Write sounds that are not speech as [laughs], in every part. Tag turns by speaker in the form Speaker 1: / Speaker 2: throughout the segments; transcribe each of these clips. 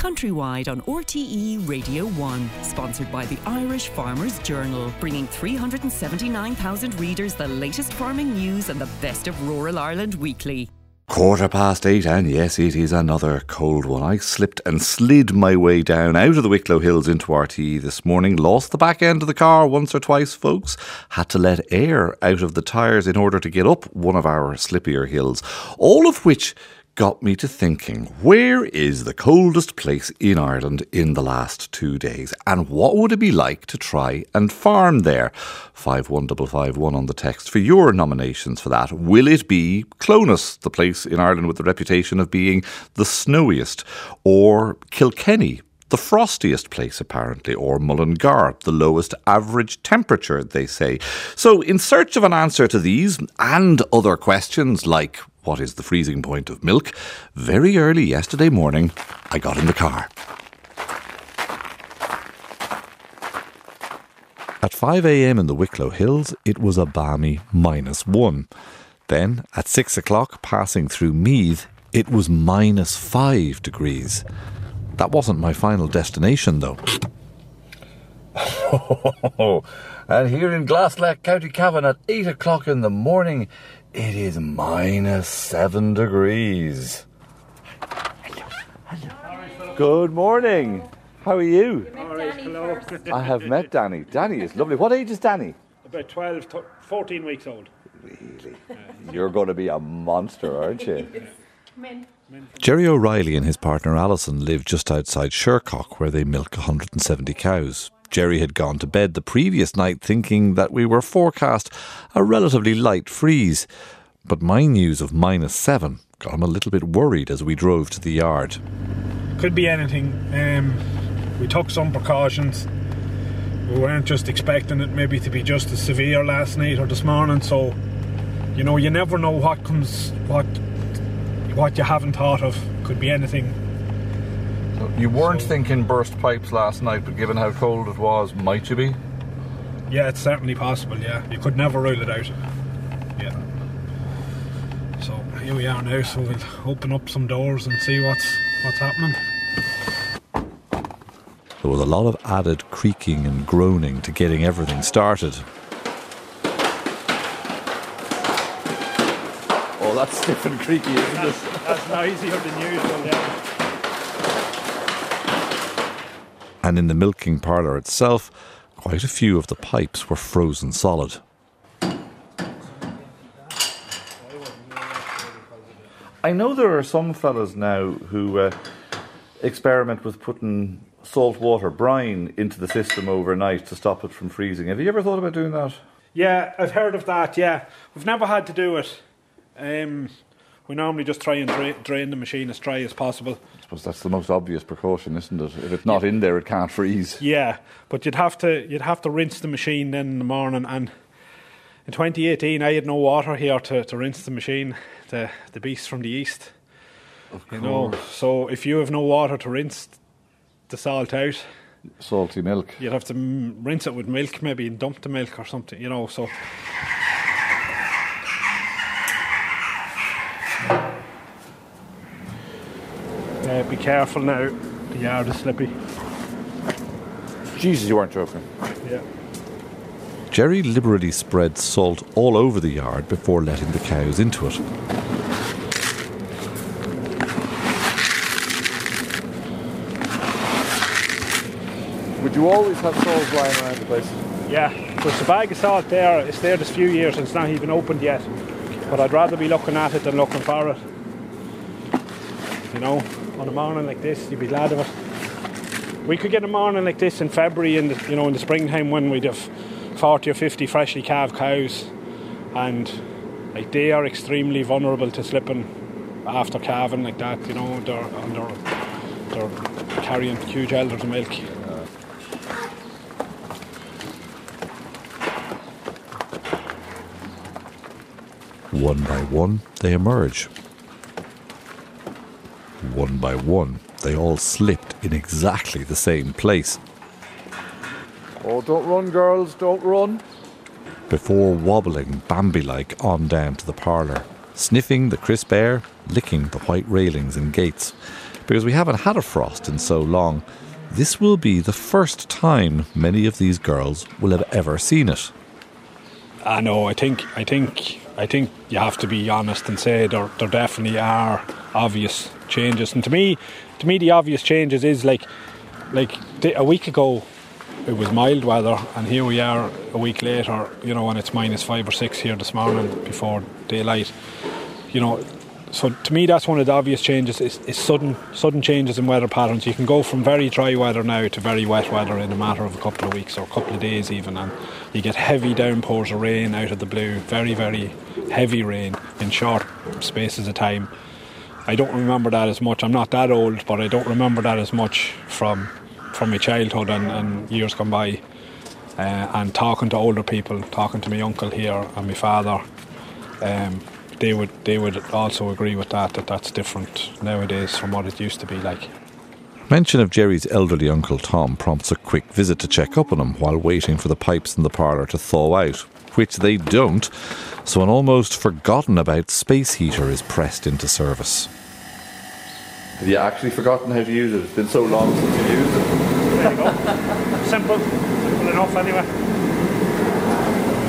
Speaker 1: countrywide on RTE Radio 1. Sponsored by the Irish Farmers Journal, bringing 379,000 readers the latest farming news and the best of rural Ireland weekly.
Speaker 2: Quarter past eight, and yes, it is another cold one. I slipped and slid my way down out of the Wicklow Hills into RTE this morning. Lost the back end of the car once or twice, folks. Had to let air out of the tyres in order to get up one of our slippier hills. All of which got me to thinking where is the coldest place in Ireland in the last two days? And what would it be like to try and farm there? 51551 on the text for your nominations for that. Will it be Clones, the place in Ireland with the reputation of being the snowiest, or Kilkenny? the frostiest place apparently, or Mullingar, the lowest average temperature, they say. So, in search of an answer to these and other questions like what is the freezing point of milk, very early yesterday morning, I got in the car. At 5am in the Wicklow Hills, it was a balmy minus one. Then, at 6 o'clock, passing through Meath, it was minus five degrees. That wasn't my final destination, though. [laughs]
Speaker 3: and here in Glasleck, County Cavan, at 8 o'clock in the morning, it is minus seven degrees. Hello. Hello. Good morning. How are you?
Speaker 4: hello.
Speaker 3: I have met Danny. Danny is lovely. What age is Danny?
Speaker 4: About 12, 14 weeks old.
Speaker 3: Really? You're going to be a monster, aren't you? [laughs]
Speaker 2: Jerry O'Reilly and his partner Alison live just outside Shercock, where they milk 170 cows. Jerry had gone to bed the previous night thinking that we were forecast a relatively light freeze. But my news of minus seven got him a little bit worried as we drove to the yard.
Speaker 4: Could be anything. Um, we took some precautions. We weren't just expecting it maybe to be just as severe last night or this morning, so you know, you never know what comes, what what you haven't thought of. Could be anything
Speaker 3: you weren't so, thinking burst pipes last night, but given how cold it was, might you be?
Speaker 4: Yeah, it's certainly possible. Yeah, you could never rule it out. Yeah. So here we are now. So we'll open up some doors and see what's what's happening.
Speaker 2: There was a lot of added creaking and groaning to getting everything started.
Speaker 3: Oh, that's stiff and creaky, isn't
Speaker 4: that's, it? That's noisier than usual, yeah.
Speaker 2: And in the milking parlour itself, quite a few of the pipes were frozen solid.
Speaker 3: I know there are some fellas now who uh, experiment with putting salt water brine into the system overnight to stop it from freezing. Have you ever thought about doing that?
Speaker 4: Yeah, I've heard of that. Yeah, we've never had to do it. Um, we normally just try and drain, drain the machine as dry as possible.
Speaker 3: I suppose that's the most obvious precaution, isn't it? If it's not in there, it can't freeze.
Speaker 4: Yeah, but you'd have to you'd have to rinse the machine then in the morning. And in 2018, I had no water here to, to rinse the machine. The the beast from the east.
Speaker 3: Of
Speaker 4: you
Speaker 3: course.
Speaker 4: know, so if you have no water to rinse the salt out,
Speaker 3: salty milk,
Speaker 4: you'd have to rinse it with milk, maybe and dump the milk or something. You know, so Uh, be careful now, the yard is slippy.
Speaker 3: Jesus, you weren't joking.
Speaker 4: Yeah.
Speaker 2: Jerry liberally spread salt all over the yard before letting the cows into it.
Speaker 3: Would you always have salt lying around the place?
Speaker 4: Yeah, there's a bag of salt there. It's there this few years and it's not even opened yet. But I'd rather be looking at it than looking for it. You know? On a morning like this, you'd be glad of it. We could get a morning like this in February, in the, you know, in the springtime when we'd have 40 or 50 freshly calved cows, and like they are extremely vulnerable to slipping after calving like that. You know, they're they're, they're carrying huge elders of milk.
Speaker 2: One by one, they emerge one by one, they all slipped in exactly the same place.
Speaker 3: Oh, don't run, girls, don't run.
Speaker 2: Before wobbling Bambi like on down to the parlour, sniffing the crisp air, licking the white railings and gates, Because we haven't had a frost in so long, this will be the first time many of these girls will have ever seen it.
Speaker 4: I know. I think. I think. I think you have to be honest and say there, there definitely are obvious changes. And to me, to me, the obvious changes is like, like a week ago, it was mild weather, and here we are a week later. You know, and it's minus five or six here this morning before daylight. You know, so to me, that's one of the obvious changes. Is, is sudden sudden changes in weather patterns. You can go from very dry weather now to very wet weather in a matter of a couple of weeks or a couple of days even, and you get heavy downpours of rain out of the blue. Very very heavy rain in short spaces of time. I don't remember that as much. I'm not that old, but I don't remember that as much from from my childhood and, and years gone by. Uh, and talking to older people, talking to my uncle here and my father. Um, they would they would also agree with that that that's different nowadays from what it used to be like.
Speaker 2: Mention of Jerry's elderly uncle Tom prompts a quick visit to check up on him while waiting for the pipes in the parlour to thaw out, which they don't, so an almost forgotten about space heater is pressed into service.
Speaker 3: Have you actually forgotten how to use it? It's been so long since you used it.
Speaker 4: There you go. Simple, simple enough anyway.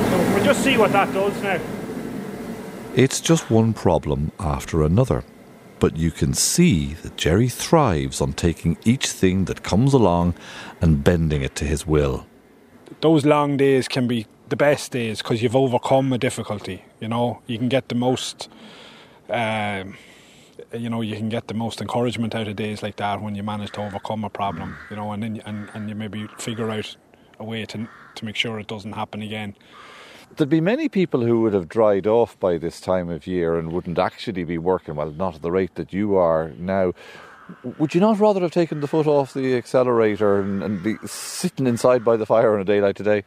Speaker 4: So we'll just see what that does now.
Speaker 2: It's just one problem after another. But you can see that Jerry thrives on taking each thing that comes along and bending it to his will.
Speaker 4: Those long days can be the best days because you've overcome a difficulty. You know, you can get the most, um, you know, you can get the most encouragement out of days like that when you manage to overcome a problem. You know, and then and, and you maybe figure out a way to to make sure it doesn't happen again.
Speaker 3: There'd be many people who would have dried off by this time of year and wouldn't actually be working, well, not at the rate that you are now. Would you not rather have taken the foot off the accelerator and, and be sitting inside by the fire on a day like today?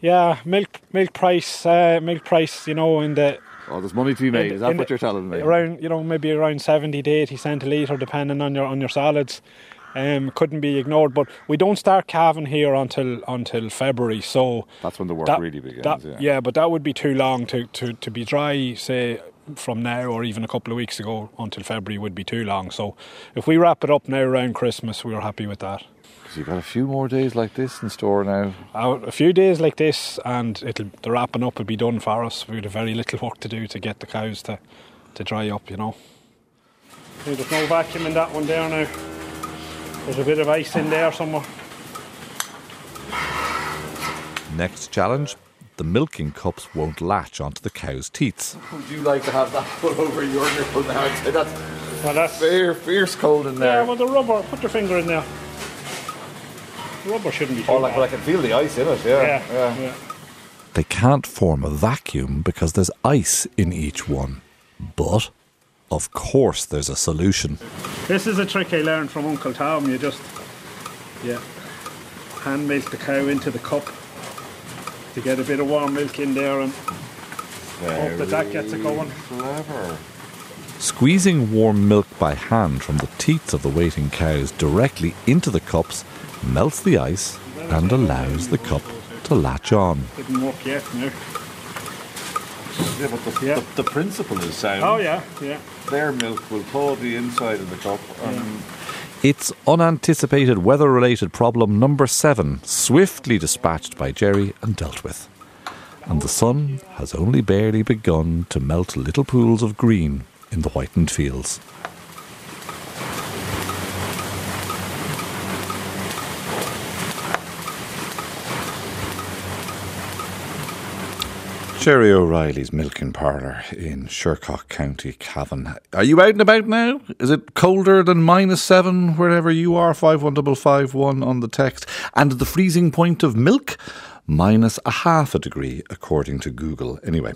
Speaker 4: Yeah, milk milk price, uh, milk price. You know, in the
Speaker 3: Oh, there's money to be made. Is that what you're telling me?
Speaker 4: Around, you know, maybe around seventy to eighty cent a litre, depending on your on your salads um, couldn't be ignored. But we don't start calving here until until February, so
Speaker 3: that's when the work
Speaker 4: that,
Speaker 3: really begins.
Speaker 4: That,
Speaker 3: yeah.
Speaker 4: yeah, but that would be too long to, to, to be dry, say from now or even a couple of weeks ago until February would be too long. So if we wrap it up now around Christmas, we are happy with that.
Speaker 3: Because you've got a few more days like this in store now.
Speaker 4: a few days like this, and it'll the wrapping up will be done for us. We would have very little work to do to get the cows to to dry up, you know. There's no vacuum in that one there now. There's a bit of ice in there somewhere.
Speaker 2: Next challenge the milking cups won't latch onto the cow's teats.
Speaker 3: Would you like to have that [laughs] put over your nipple now? That's,
Speaker 4: well, that's
Speaker 3: fair, fierce cold in there.
Speaker 4: Yeah, well, the rubber, put your finger in there. The rubber shouldn't be too
Speaker 3: Oh, like, well, I can feel the ice in it, yeah.
Speaker 4: Yeah,
Speaker 3: yeah.
Speaker 4: yeah.
Speaker 2: They can't form a vacuum because there's ice in each one. But, of course, there's a solution.
Speaker 4: This is a trick I learned from Uncle Tom. You just, yeah, hand milk the cow into the cup to get a bit of warm milk in there and hope that that gets it going.
Speaker 3: Clever.
Speaker 2: Squeezing warm milk by hand from the teats of the waiting cows directly into the cups melts the ice and allows the cup to latch on.
Speaker 4: Didn't work yet, no.
Speaker 3: Yeah, but the,
Speaker 4: Yeah.
Speaker 3: the, the principle is sound.
Speaker 4: Oh yeah, yeah.
Speaker 3: Their milk will thaw the inside of the cup and
Speaker 2: It's unanticipated weather related problem number seven, swiftly dispatched by Jerry and dealt with. And the sun has only barely begun to melt little pools of green in the whitened fields. Jerry O'Reilly's milking parlour in Shercock County, Cavan. Are you out and about now? Is it colder than minus seven wherever you are? Five one double five one on the text. And the freezing point of milk? Minus a half a degree, according to Google. Anyway,